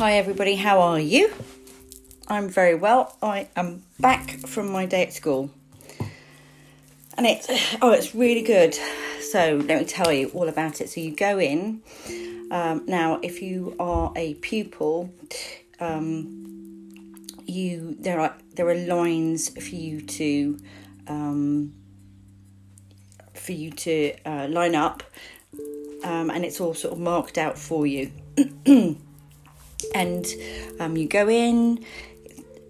Hi, everybody, how are you? I'm very well. I am back from my day at school, and it's oh, it's really good. So, let me tell you all about it. So, you go in um, now, if you are a pupil, um, you there are there are lines for you to um, for you to uh, line up, um, and it's all sort of marked out for you. and um, you go in.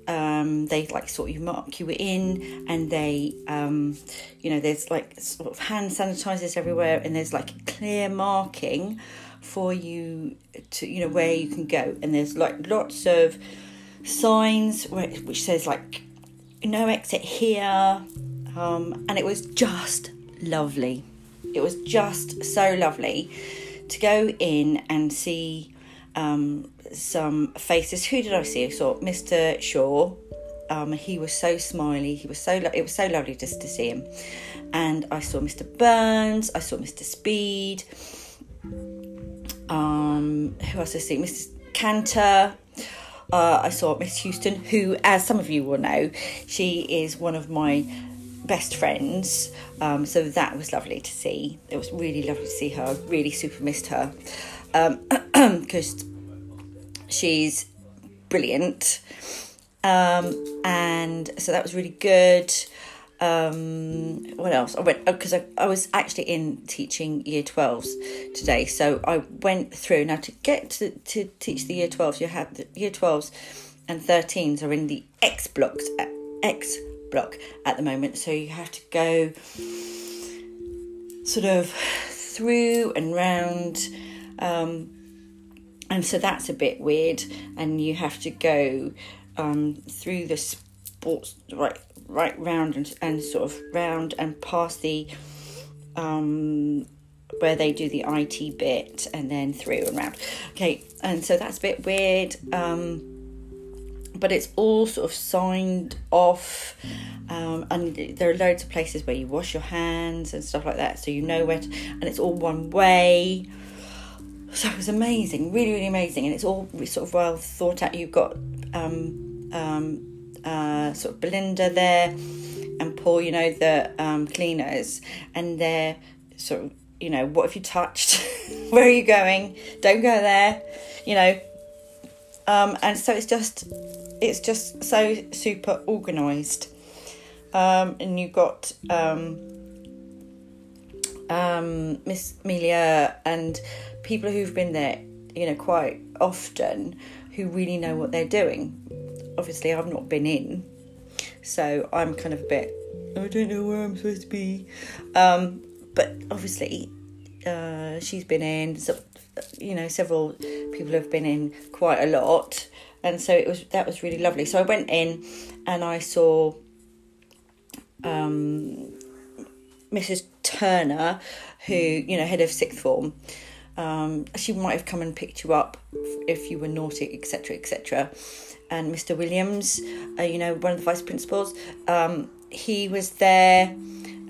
Um, they like sort of mark you were in, and they, um, you know, there's like sort of hand sanitizers everywhere, and there's like clear marking for you to, you know, where you can go, and there's like lots of signs which says like no exit here, um, and it was just lovely. It was just so lovely to go in and see um, some faces. Who did I see? I saw Mr. Shaw. Um, he was so smiley. He was so lo- it was so lovely just to see him. And I saw Mr. Burns. I saw Mr. Speed. Um, who else did I see? Mrs. Cantor. Uh, I saw Miss Houston, who, as some of you will know, she is one of my best friends. Um, so that was lovely to see. It was really lovely to see her. Really super missed her because um, she's brilliant. Um, and so that was really good. Um, what else? I went because oh, I, I was actually in teaching year 12s today. So I went through now to get to, to teach the year 12s. You have the year 12s and 13s are in the X blocks, X block at the moment. So you have to go sort of through and round. Um, and so that's a bit weird. And you have to go um, through the sports right right round and, and sort of round and past the um, where they do the IT bit and then through and round. Okay, and so that's a bit weird. Um, but it's all sort of signed off, um, and there are loads of places where you wash your hands and stuff like that, so you know where, to, and it's all one way. So it was amazing, really, really amazing, and it's all sort of well thought out. You've got um, um, uh, sort of Belinda there and Paul, you know, the um, cleaners, and they're sort of, you know, what have you touched? Where are you going? Don't go there, you know. Um, and so it's just it's just so super organised. Um, and you've got um, um, Miss Melia and people who've been there, you know, quite often who really know what they're doing. Obviously, I've not been in, so I'm kind of a bit, I don't know where I'm supposed to be. Um, but obviously, uh, she's been in, so, you know, several people have been in quite a lot and so it was that was really lovely. So I went in and I saw um, Mrs. Turner, who you know head of sixth form. Um, she might have come and picked you up if you were naughty, etc., etc. And Mr. Williams, uh, you know, one of the vice principals, um, he was there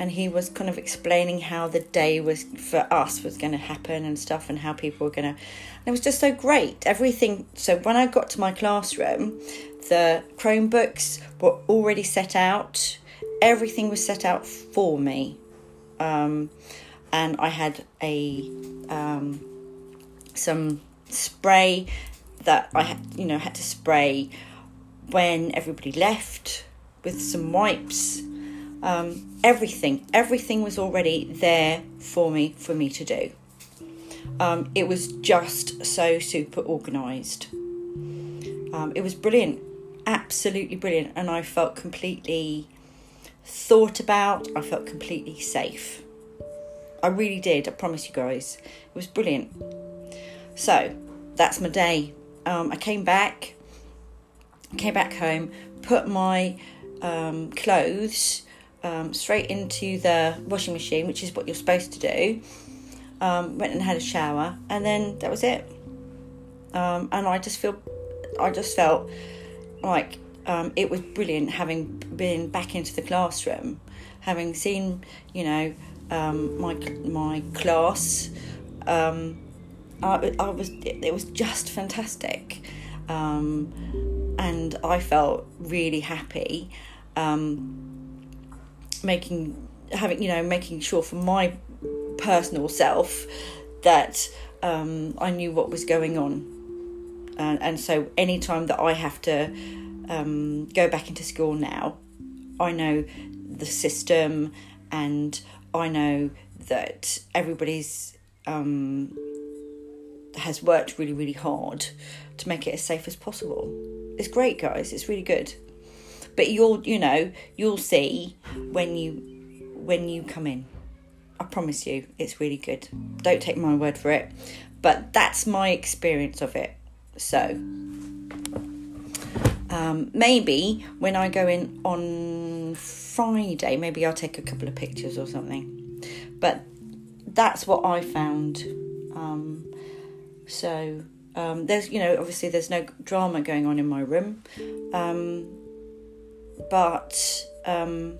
and he was kind of explaining how the day was for us was going to happen and stuff and how people were going to it was just so great everything so when i got to my classroom the chromebooks were already set out everything was set out for me um, and i had a um, some spray that i had you know had to spray when everybody left with some wipes um, everything, everything was already there for me for me to do. Um, it was just so super organised. Um, it was brilliant, absolutely brilliant, and I felt completely thought about. I felt completely safe. I really did. I promise you guys, it was brilliant. So that's my day. Um, I came back, came back home, put my um, clothes um, straight into the washing machine, which is what you're supposed to do. Um, went and had a shower, and then that was it. Um, and I just feel, I just felt like um, it was brilliant having been back into the classroom, having seen, you know, um, my my class. Um, I, I was it, it was just fantastic. um, and I felt really happy um, making having you know making sure for my personal self that um, I knew what was going on. And, and so, anytime that I have to um, go back into school now, I know the system and I know that everybody's um, has worked really, really hard to make it as safe as possible. It's great, guys. It's really good. But you'll, you know, you'll see when you when you come in. I promise you, it's really good. Don't take my word for it, but that's my experience of it. So, um, maybe when I go in on Friday, maybe I'll take a couple of pictures or something. But that's what I found. Um, so um, there's, you know, obviously there's no drama going on in my room, um, but um,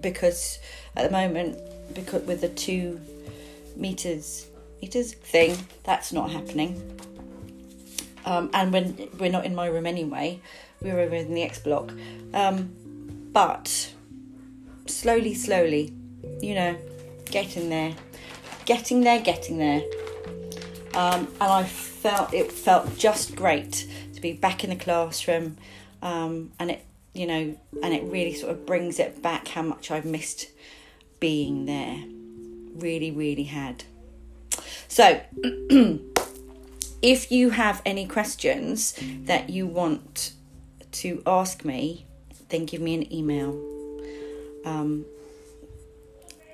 because at the moment, because with the two meters meters thing, that's not happening. Um, and when we're not in my room anyway, we're over in the X block. Um, but slowly, slowly, you know, getting there, getting there, getting there. Um, and I felt it felt just great to be back in the classroom, um, and it, you know, and it really sort of brings it back how much I've missed being there. Really, really had. So. if you have any questions that you want to ask me, then give me an email. Um,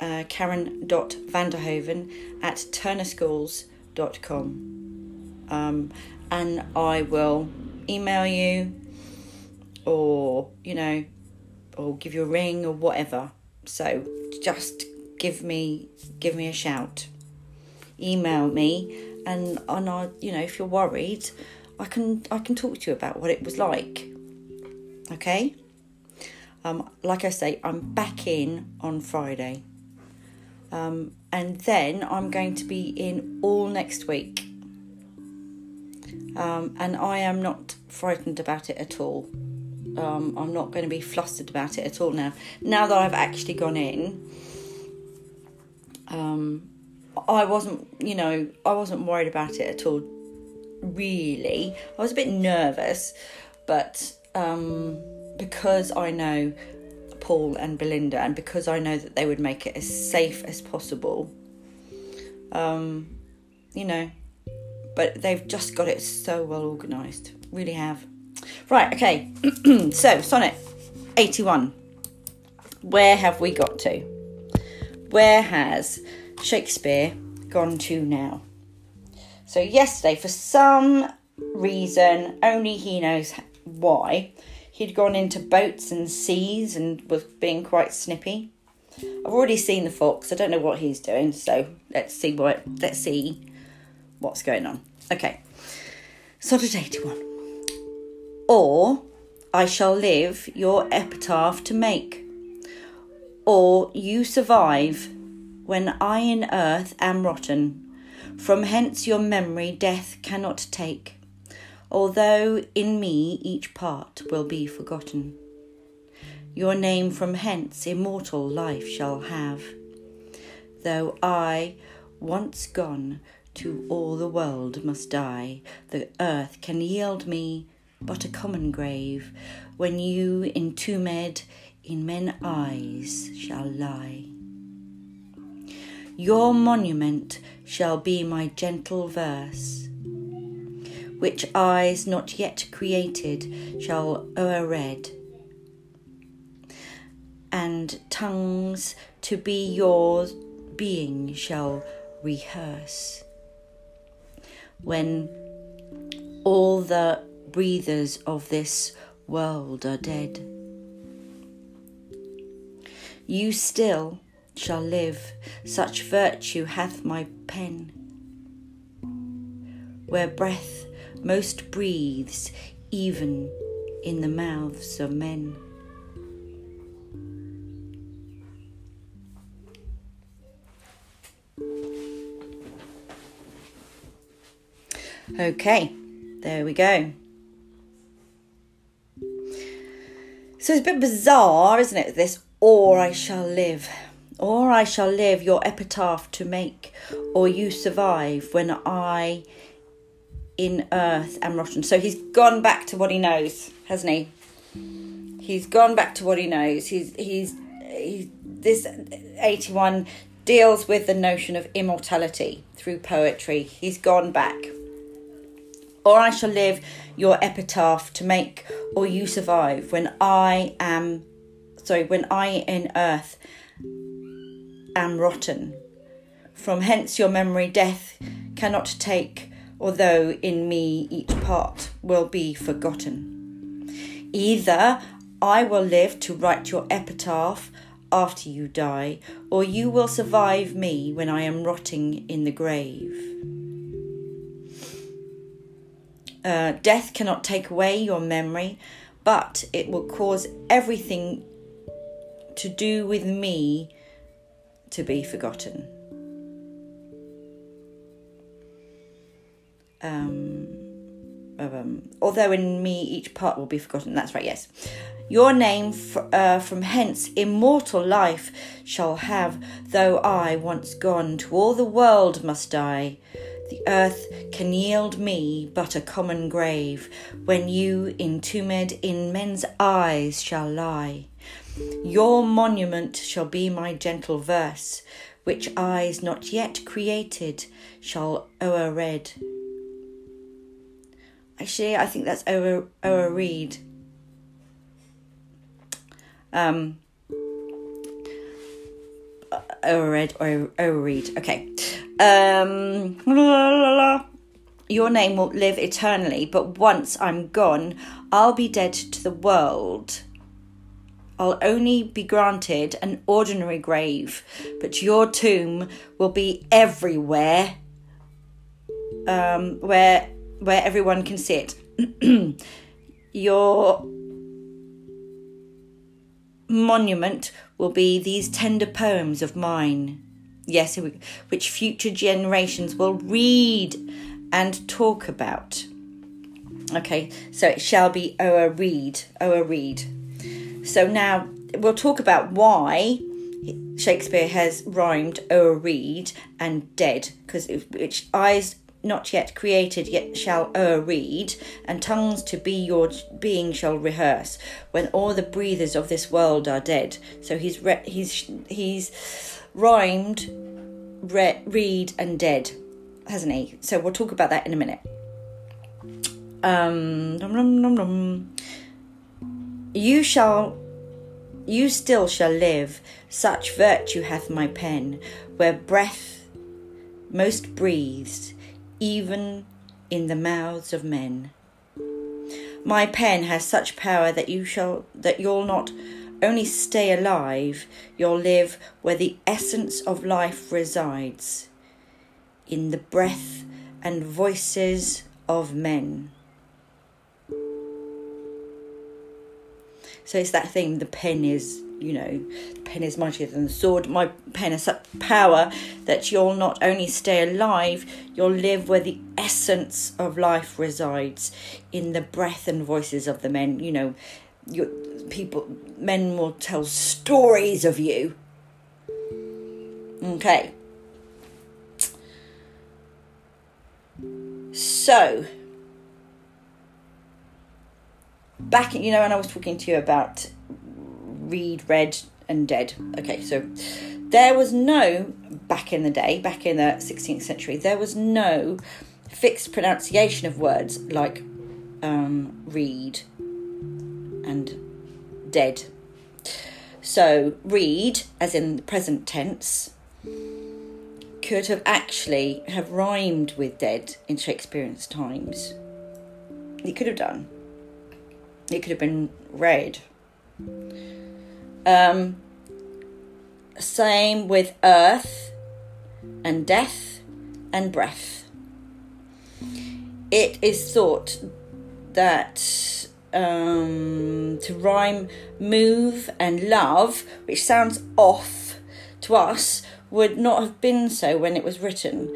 uh, Karen.vanderhoven at turnerschools.com. Um, and I will email you or, you know, or give you a ring or whatever. So just give me give me a shout. Email me and and I, you know, if you're worried, I can I can talk to you about what it was like. Okay. Um, like I say, I'm back in on Friday, um, and then I'm going to be in all next week. Um, and I am not frightened about it at all. Um, I'm not going to be flustered about it at all now. Now that I've actually gone in, um, I wasn't, you know, I wasn't worried about it at all. Really, I was a bit nervous, but um, because I know Paul and Belinda, and because I know that they would make it as safe as possible, um, you know, but they've just got it so well organised. Really have. Right, okay. so, Sonnet 81. Where have we got to? Where has Shakespeare gone to now? So, yesterday, for some reason, only he knows why, he'd gone into boats and seas and was being quite snippy. I've already seen the fox. I don't know what he's doing, so let's see what let's see what's going on. Okay. Sonnet 81. Or I shall live your epitaph to make. Or you survive when I in earth am rotten. From hence your memory death cannot take, although in me each part will be forgotten. Your name from hence immortal life shall have, though I, once gone, to all the world must die, the earth can yield me but a common grave, when you entombed in men eyes shall lie. Your monument shall be my gentle verse, which eyes not yet created shall o'erread, and tongues to be your being shall rehearse. When all the breathers of this world are dead, you still shall live, such virtue hath my pen. Where breath most breathes, even in the mouths of men. Okay, there we go. So it's a bit bizarre, isn't it? This, or I shall live, or I shall live your epitaph to make, or you survive when I in earth am rotten. So he's gone back to what he knows, hasn't he? He's gone back to what he knows. He's he's, he's this eighty one deals with the notion of immortality through poetry. He's gone back. Or I shall live your epitaph to make, or you survive when I am, sorry, when I in earth am rotten. From hence your memory death cannot take, although in me each part will be forgotten. Either I will live to write your epitaph after you die, or you will survive me when I am rotting in the grave. Uh, death cannot take away your memory, but it will cause everything to do with me to be forgotten. Um, um, although in me each part will be forgotten. That's right, yes. Your name uh, from hence immortal life shall have, though I, once gone, to all the world must die. The earth can yield me but a common grave, when you entombed in men's eyes shall lie. Your monument shall be my gentle verse, which eyes not yet created shall o'erread. Actually, I think that's over o'erread. Um, overread or overread. Okay. Um, la, la, la. Your name will live eternally, but once I'm gone, I'll be dead to the world. I'll only be granted an ordinary grave, but your tomb will be everywhere, um, where where everyone can see it. your monument will be these tender poems of mine. Yes, which future generations will read and talk about. Okay, so it shall be oh, Oa read, oh, Oa read. So now we'll talk about why Shakespeare has rhymed oh, Oa read and dead, because which eyes not yet created, yet shall o'er read, and tongues to be your being shall rehearse, when all the breathers of this world are dead. So he's re- he's he's rhymed re- read and dead, hasn't he? So we'll talk about that in a minute. Um, nom, nom, nom, you shall, you still shall live. Such virtue hath my pen, where breath most breathes even in the mouths of men. My pen has such power that you shall that you'll not only stay alive, you'll live where the essence of life resides, in the breath and voices of men. So it's that thing, the pen is you know, the pen is mightier than the sword. My pen has such power that you'll not only stay alive, you'll live where the essence of life resides, in the breath and voices of the men. You know, your people, men will tell stories of you. Okay. So, back, you know, when I was talking to you about read, read, and dead. Okay, so there was no, back in the day, back in the 16th century, there was no fixed pronunciation of words like um, read and dead. So, read, as in the present tense, could have actually have rhymed with dead in Shakespeare's times. It could have done. It could have been read. Um, same with earth and death and breath. It is thought that um, to rhyme move and love, which sounds off to us, would not have been so when it was written.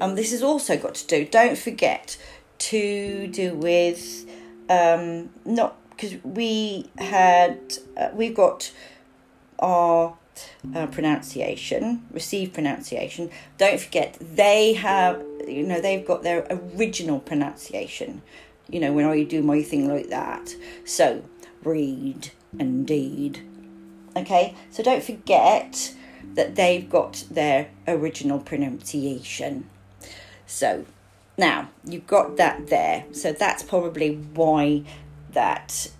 Um, this has also got to do, don't forget, to do with um, not because we had uh, we've got our uh, pronunciation, received pronunciation. Don't forget they have you know they've got their original pronunciation. You know when I do my thing like that. So read and deed. Okay, so don't forget that they've got their original pronunciation. So now you've got that there. So that's probably why that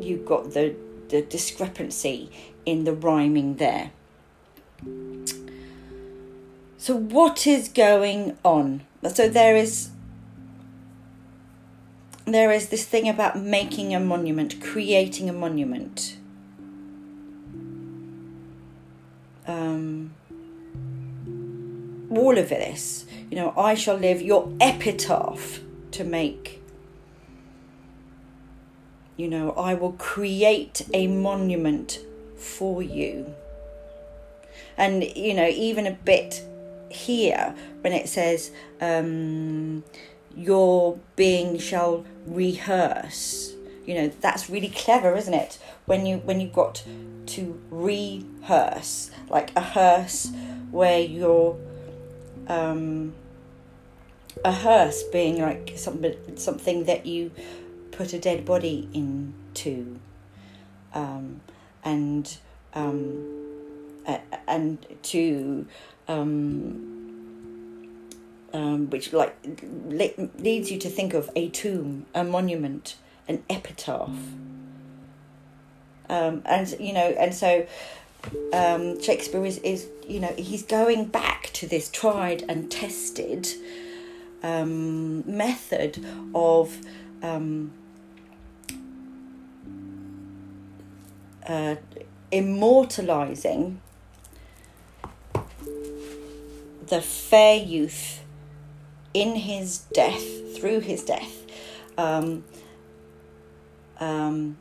you've got the the discrepancy in the rhyming there. So what is going on? So there is there is this thing about making a monument, creating a monument. Um, all of this, you know, I shall live your epitaph to make. You know, I will create a monument for you. And, you know, even a bit here when it says, um, your being shall rehearse. You know, that's really clever, isn't it? When you when you've got to rehearse, like a hearse where you're um a hearse being like something something that you put a dead body into um and um and to um um, which like le- leads you to think of a tomb, a monument, an epitaph. Um, and you know, and so um, Shakespeare is, is you know he's going back to this tried and tested um, method of um, uh, immortalizing the fair youth in his death, through his death, um, um,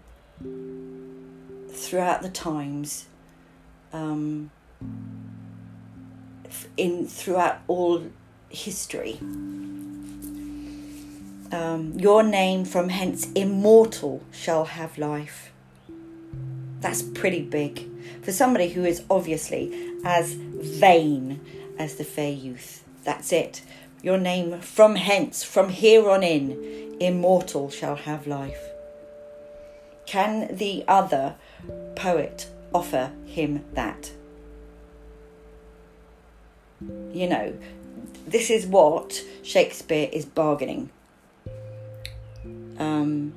throughout the times, um, in throughout all history. Um, your name from hence immortal shall have life. That's pretty big for somebody who is obviously as vain as the fair youth. That's it. Your name from hence, from here on in, immortal shall have life. Can the other poet offer him that? You know, this is what Shakespeare is bargaining. Um,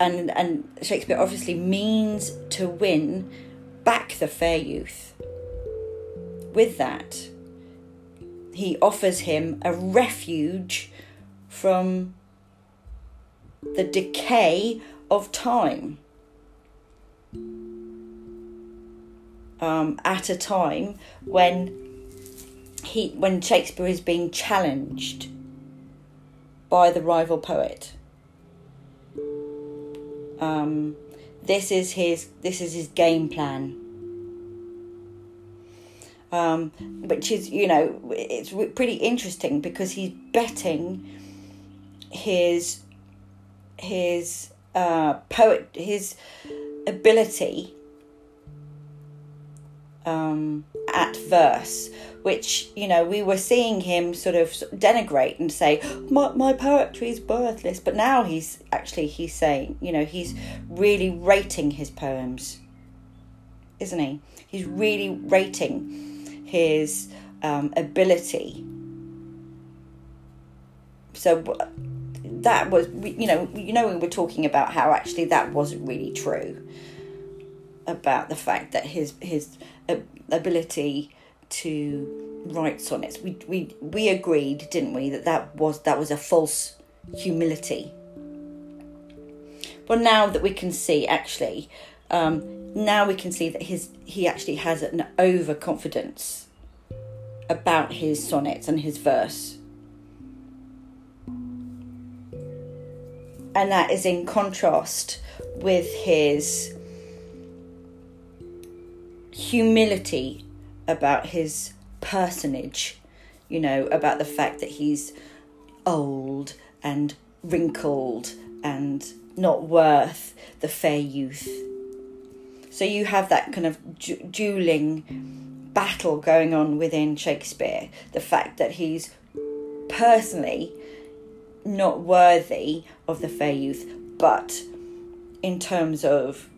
and and Shakespeare obviously means to win back the fair youth. With that, he offers him a refuge from the decay of time. Um, at a time when he when Shakespeare is being challenged by the rival poet. Um, this is his this is his game plan. Um, which is you know it's pretty interesting because he's betting his his uh, poet his ability um, at verse, which you know we were seeing him sort of denigrate and say my my poetry is worthless, but now he's actually he's saying you know he's really rating his poems, isn't he? He's really rating his um, ability. So that was, you know, you know, we were talking about how actually that wasn't really true about the fact that his his ability to write sonnets. We we we agreed, didn't we, that that was that was a false humility. But now that we can see, actually, um, now we can see that his he actually has an overconfidence about his sonnets and his verse. And that is in contrast with his humility about his personage, you know, about the fact that he's old and wrinkled and not worth the fair youth. So you have that kind of du- dueling battle going on within Shakespeare. The fact that he's personally not worthy of the fair youth, but in terms of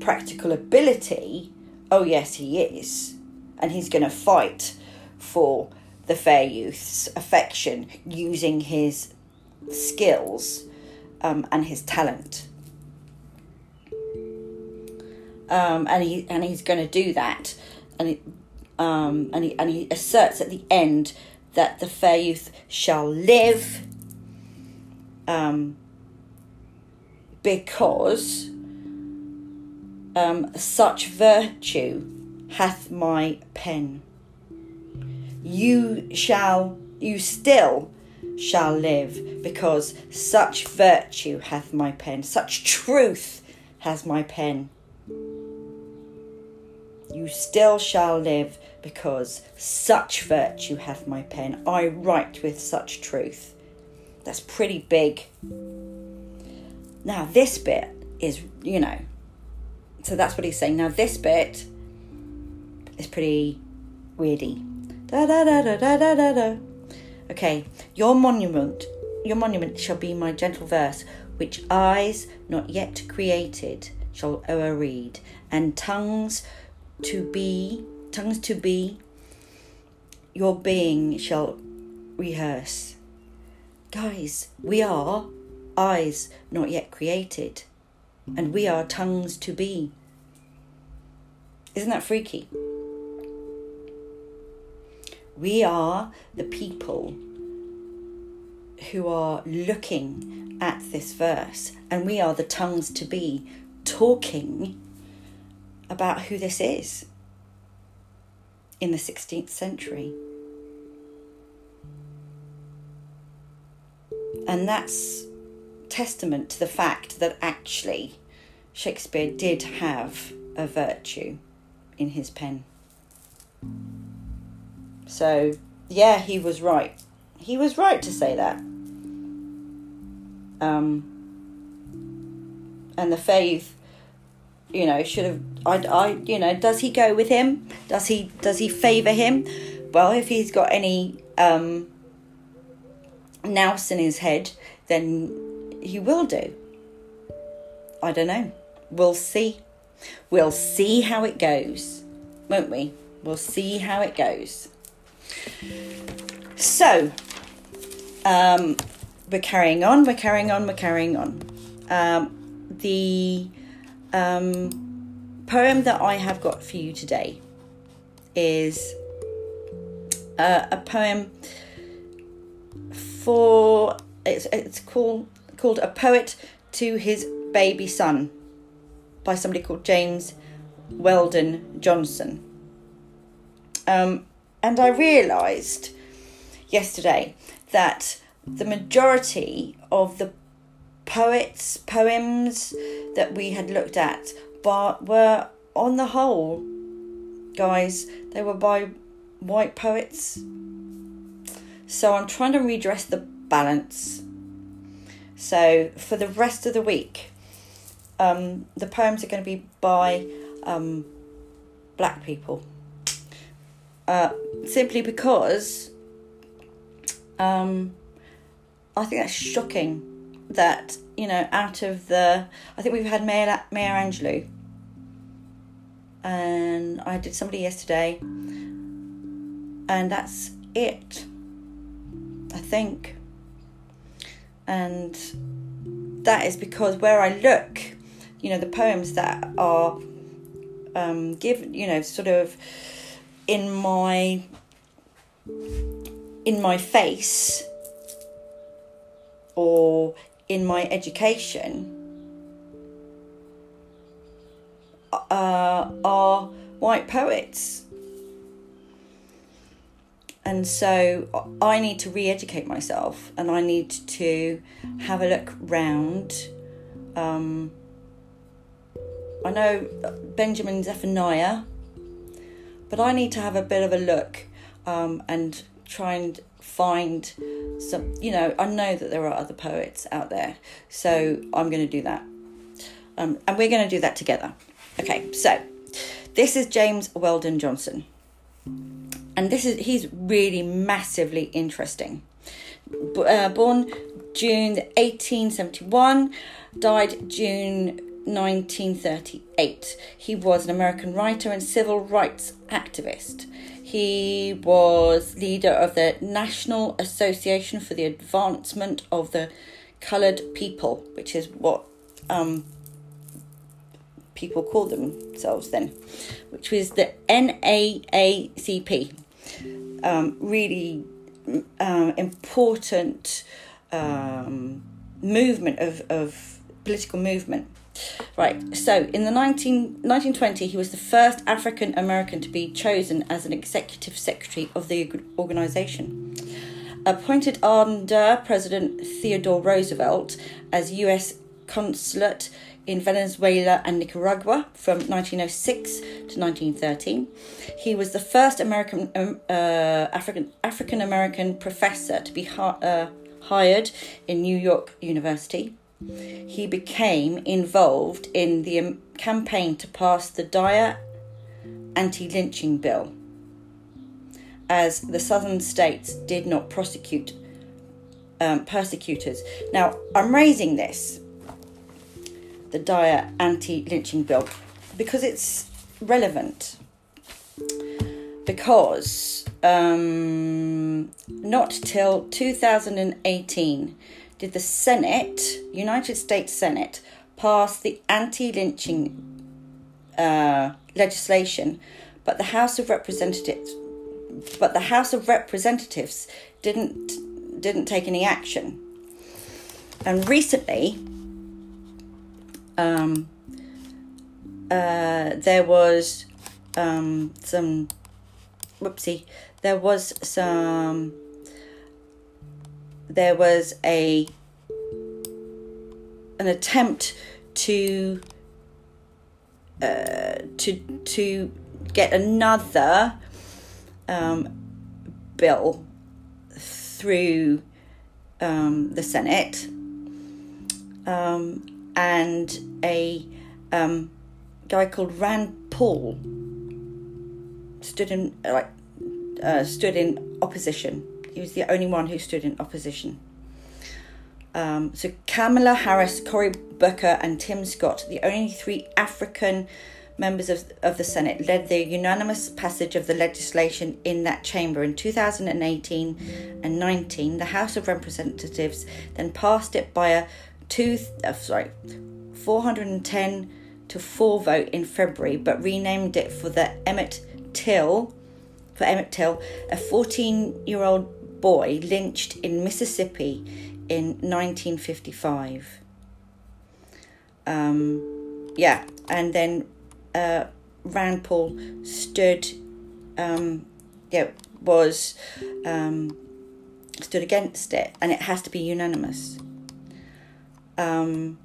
practical ability, oh yes, he is. And he's going to fight for the fair youth's affection using his skills um, and his talent. Um, and he and he's going to do that, and he, um, and he and he asserts at the end that the fair youth shall live, um, because um, such virtue hath my pen. You shall, you still shall live, because such virtue hath my pen, such truth has my pen. You still shall live, because such virtue hath my pen. I write with such truth. That's pretty big. Now, this bit is, you know, so that's what he's saying. Now, this bit is pretty weirdy. Da da da da da da da da. Okay, your monument, your monument shall be my gentle verse, which eyes not yet created shall o'erread, and tongues to be, tongues to be, your being shall rehearse. Guys, we are eyes not yet created, and we are tongues to be. Isn't that freaky? We are the people who are looking at this verse, and we are the tongues to be talking about who this is in the 16th century. And that's testament to the fact that actually Shakespeare did have a virtue in his pen. So, yeah, he was right. He was right to say that. Um, and the faith, you know, should have. I, I, you know, does he go with him? Does he? Does he favour him? Well, if he's got any um, nous in his head, then he will do. I don't know. We'll see. We'll see how it goes, won't we? We'll see how it goes. So, um, we're carrying on, we're carrying on, we're carrying on. Um, the um, poem that I have got for you today is uh, a poem for it's it's called called a poet to his baby son by somebody called James Weldon Johnson. Um, and I realised yesterday that the majority of the poets, poems that we had looked at but were, on the whole, guys, they were by white poets. So I'm trying to redress the balance. So for the rest of the week, um, the poems are going to be by um, black people. Uh, simply because um, I think that's shocking that, you know, out of the. I think we've had Mayor, Maya Angelou. And I did somebody yesterday. And that's it. I think. And that is because where I look, you know, the poems that are um, given, you know, sort of in my in my face or in my education uh, are white poets. And so I need to re educate myself and I need to have a look round. Um, I know Benjamin Zephaniah, but I need to have a bit of a look um, and try and find some. You know, I know that there are other poets out there, so I'm going to do that, um, and we're going to do that together. Okay, so this is James Weldon Johnson, and this is he's really massively interesting. Uh, born June 1871, died June 1938. He was an American writer and civil rights activist. He was leader of the National Association for the Advancement of the Coloured People, which is what um, people called themselves then, which was the NAACP. Um, really um, important um, movement of, of political movement. Right, so in the 19, 1920, he was the first African American to be chosen as an executive secretary of the organization. Appointed under President Theodore Roosevelt as U.S. consulate in Venezuela and Nicaragua from 1906 to 1913. He was the first American um, uh, African African American professor to be ha- uh, hired in New York University. He became involved in the campaign to pass the Dyer anti lynching bill, as the southern states did not prosecute um, persecutors. Now, I'm raising this, the Dyer anti lynching bill, because it's relevant. Because um, not till 2018 did the Senate, United States Senate, pass the anti lynching uh, legislation, but the House of Representatives but the House of Representatives didn't didn't take any action. And recently, um, uh, there was um, some whoopsie. There was some. There was a an attempt to uh, to to get another um, bill through um, the Senate, um, and a um, guy called Rand Paul stood in like uh, stood in opposition. He was the only one who stood in opposition. Um, so Kamala Harris, Cory Booker, and Tim Scott, the only three African members of, of the Senate, led the unanimous passage of the legislation in that chamber in 2018 and 19. The House of Representatives then passed it by a two, uh, sorry, 410 to four vote in February, but renamed it for the Emmett Till, for Emmett Till, a 14 year old boy lynched in Mississippi in 1955. Um, yeah, and then uh, Rand Paul stood, um, yeah, was um, stood against it, and it has to be unanimous. Um,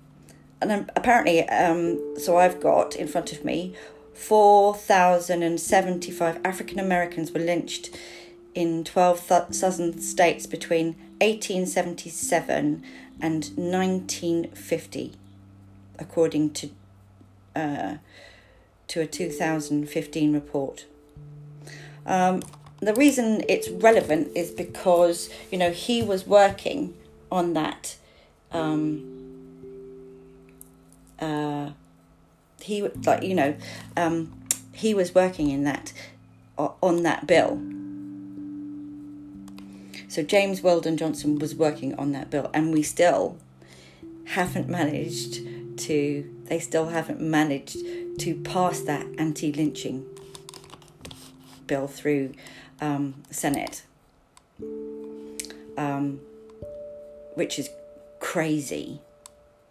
and apparently, um, so I've got in front of me 4,075 African Americans were lynched in 12 th- southern states between 1877 and 1950, according to uh, to a 2015 report. Um, the reason it's relevant is because you know he was working on that. Um, uh, he like you know um, he was working in that on that bill. So James Weldon Johnson was working on that bill, and we still haven't managed to. They still haven't managed to pass that anti-lynching bill through um, Senate, um, which is crazy.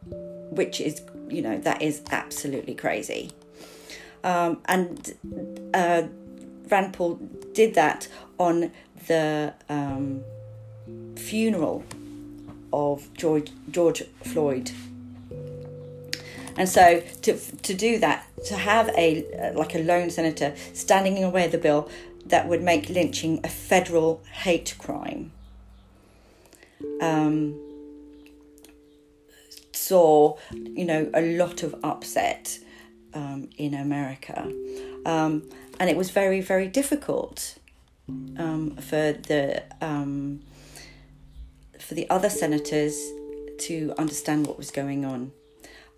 Which is, you know, that is absolutely crazy. Um, and uh, Rand Paul did that on the um, funeral of George George Floyd. And so to to do that, to have a like a lone senator standing in the way of the bill, that would make lynching a federal hate crime. Um, saw, you know, a lot of upset um, in America. Um, and it was very, very difficult um, for the um, for the other senators to understand what was going on,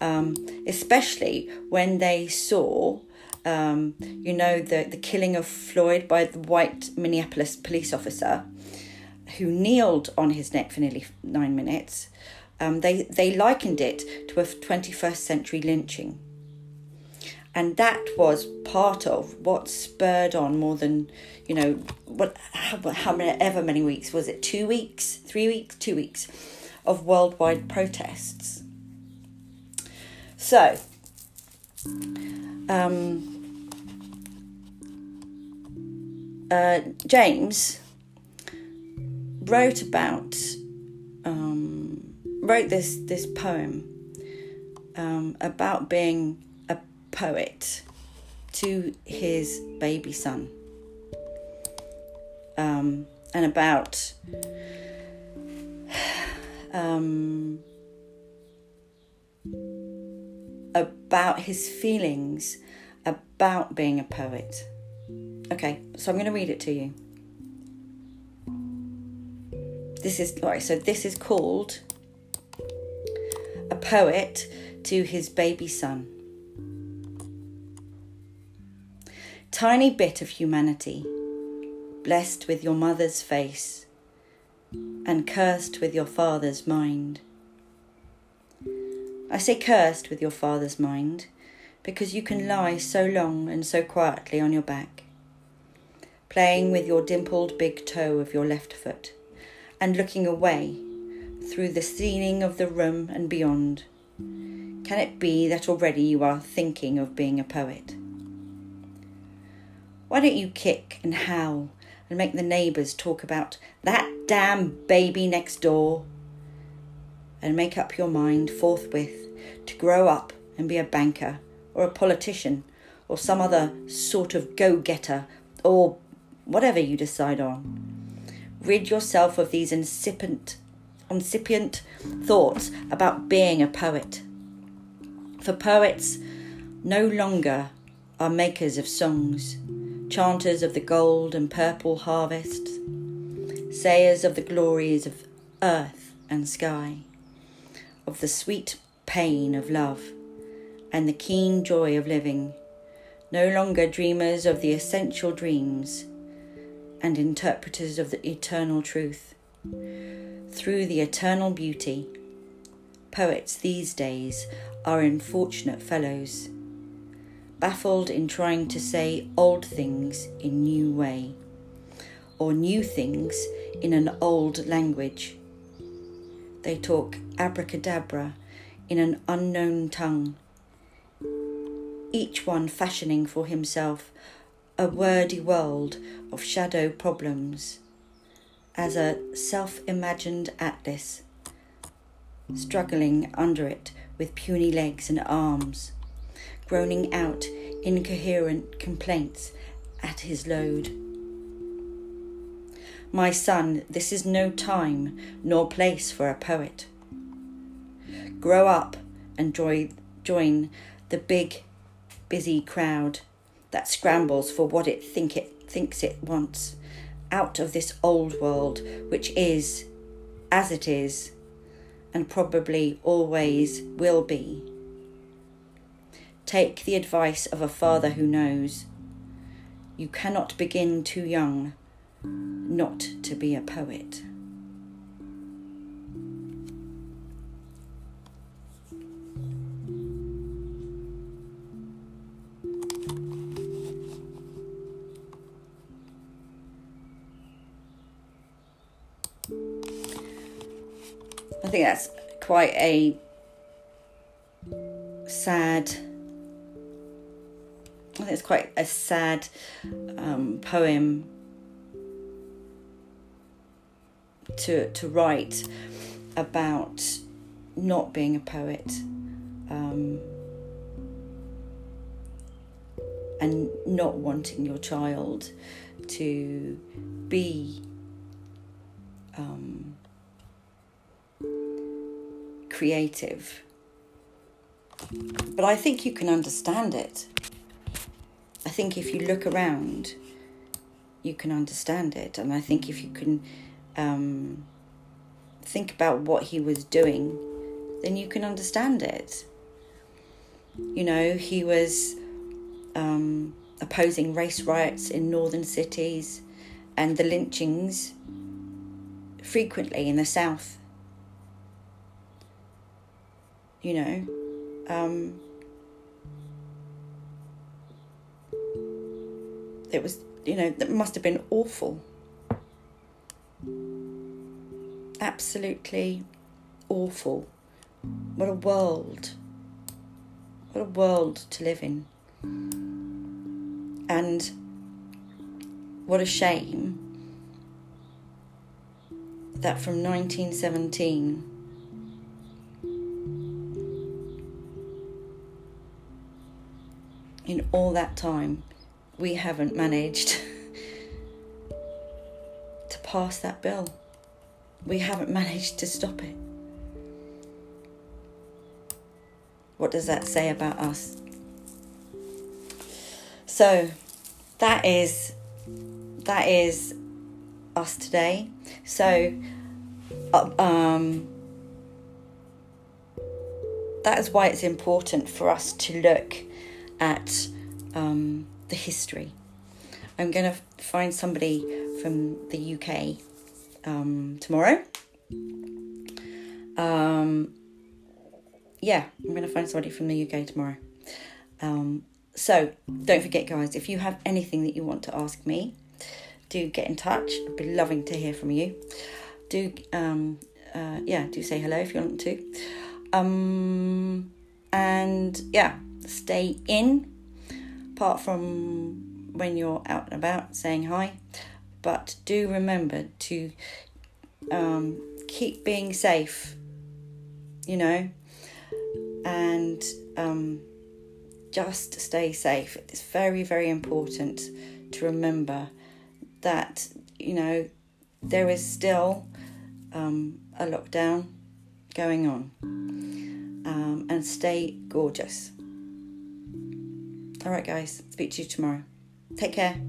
um, especially when they saw, um, you know, the the killing of Floyd by the white Minneapolis police officer, who kneeled on his neck for nearly nine minutes. Um, they they likened it to a twenty first century lynching and that was part of what spurred on more than you know what how, many ever many weeks was it? Two weeks three weeks two weeks of worldwide protests. So um, uh, James wrote about um, wrote this this poem um, about being a poet to his baby son um, and about um, about his feelings about being a poet. Okay, so I'm going to read it to you. This is all right. So this is called a poet to his baby son. tiny bit of humanity, blessed with your mother's face and cursed with your father's mind. I say cursed with your father's mind because you can lie so long and so quietly on your back, playing with your dimpled big toe of your left foot and looking away through the ceiling of the room and beyond. Can it be that already you are thinking of being a poet? Why don't you kick and howl and make the neighbours talk about that damn baby next door? And make up your mind forthwith to grow up and be a banker or a politician or some other sort of go getter or whatever you decide on. Rid yourself of these incipient, incipient thoughts about being a poet. For poets no longer are makers of songs chanters of the gold and purple harvests, sayers of the glories of earth and sky, of the sweet pain of love and the keen joy of living, no longer dreamers of the essential dreams and interpreters of the eternal truth. Through the eternal beauty, poets these days are unfortunate fellows baffled in trying to say old things in new way, or new things in an old language. They talk abracadabra in an unknown tongue, each one fashioning for himself a wordy world of shadow problems, as a self imagined atlas, struggling under it with puny legs and arms groaning out incoherent complaints at his load. My son, this is no time nor place for a poet. Grow up and join, join the big, busy crowd that scrambles for what it think it thinks it wants out of this old world which is as it is and probably always will be. Take the advice of a father who knows. You cannot begin too young not to be a poet. I think that's quite a sad I think it's quite a sad um, poem to to write about not being a poet um, and not wanting your child to be um, creative. But I think you can understand it. I think if you look around, you can understand it. And I think if you can um, think about what he was doing, then you can understand it. You know, he was um, opposing race riots in northern cities and the lynchings frequently in the south. You know, um, it was, you know, that must have been awful. Absolutely awful. What a world. What a world to live in. And what a shame that from 1917 in all that time we haven't managed to pass that bill. We haven't managed to stop it. What does that say about us? So that is that is us today. So uh, um, that is why it's important for us to look at um, the history. I'm going to find somebody from the UK um, tomorrow. Um, yeah, I'm going to find somebody from the UK tomorrow. Um, so don't forget, guys, if you have anything that you want to ask me, do get in touch. I'd be loving to hear from you. Do um, uh, yeah, do say hello if you want to. Um, and yeah, stay in. Apart from when you're out and about saying hi, but do remember to um, keep being safe. You know, and um, just stay safe. It's very, very important to remember that, you know, there is still um, a lockdown going on. Um, and stay gorgeous. All right, guys, speak to you tomorrow. Take care.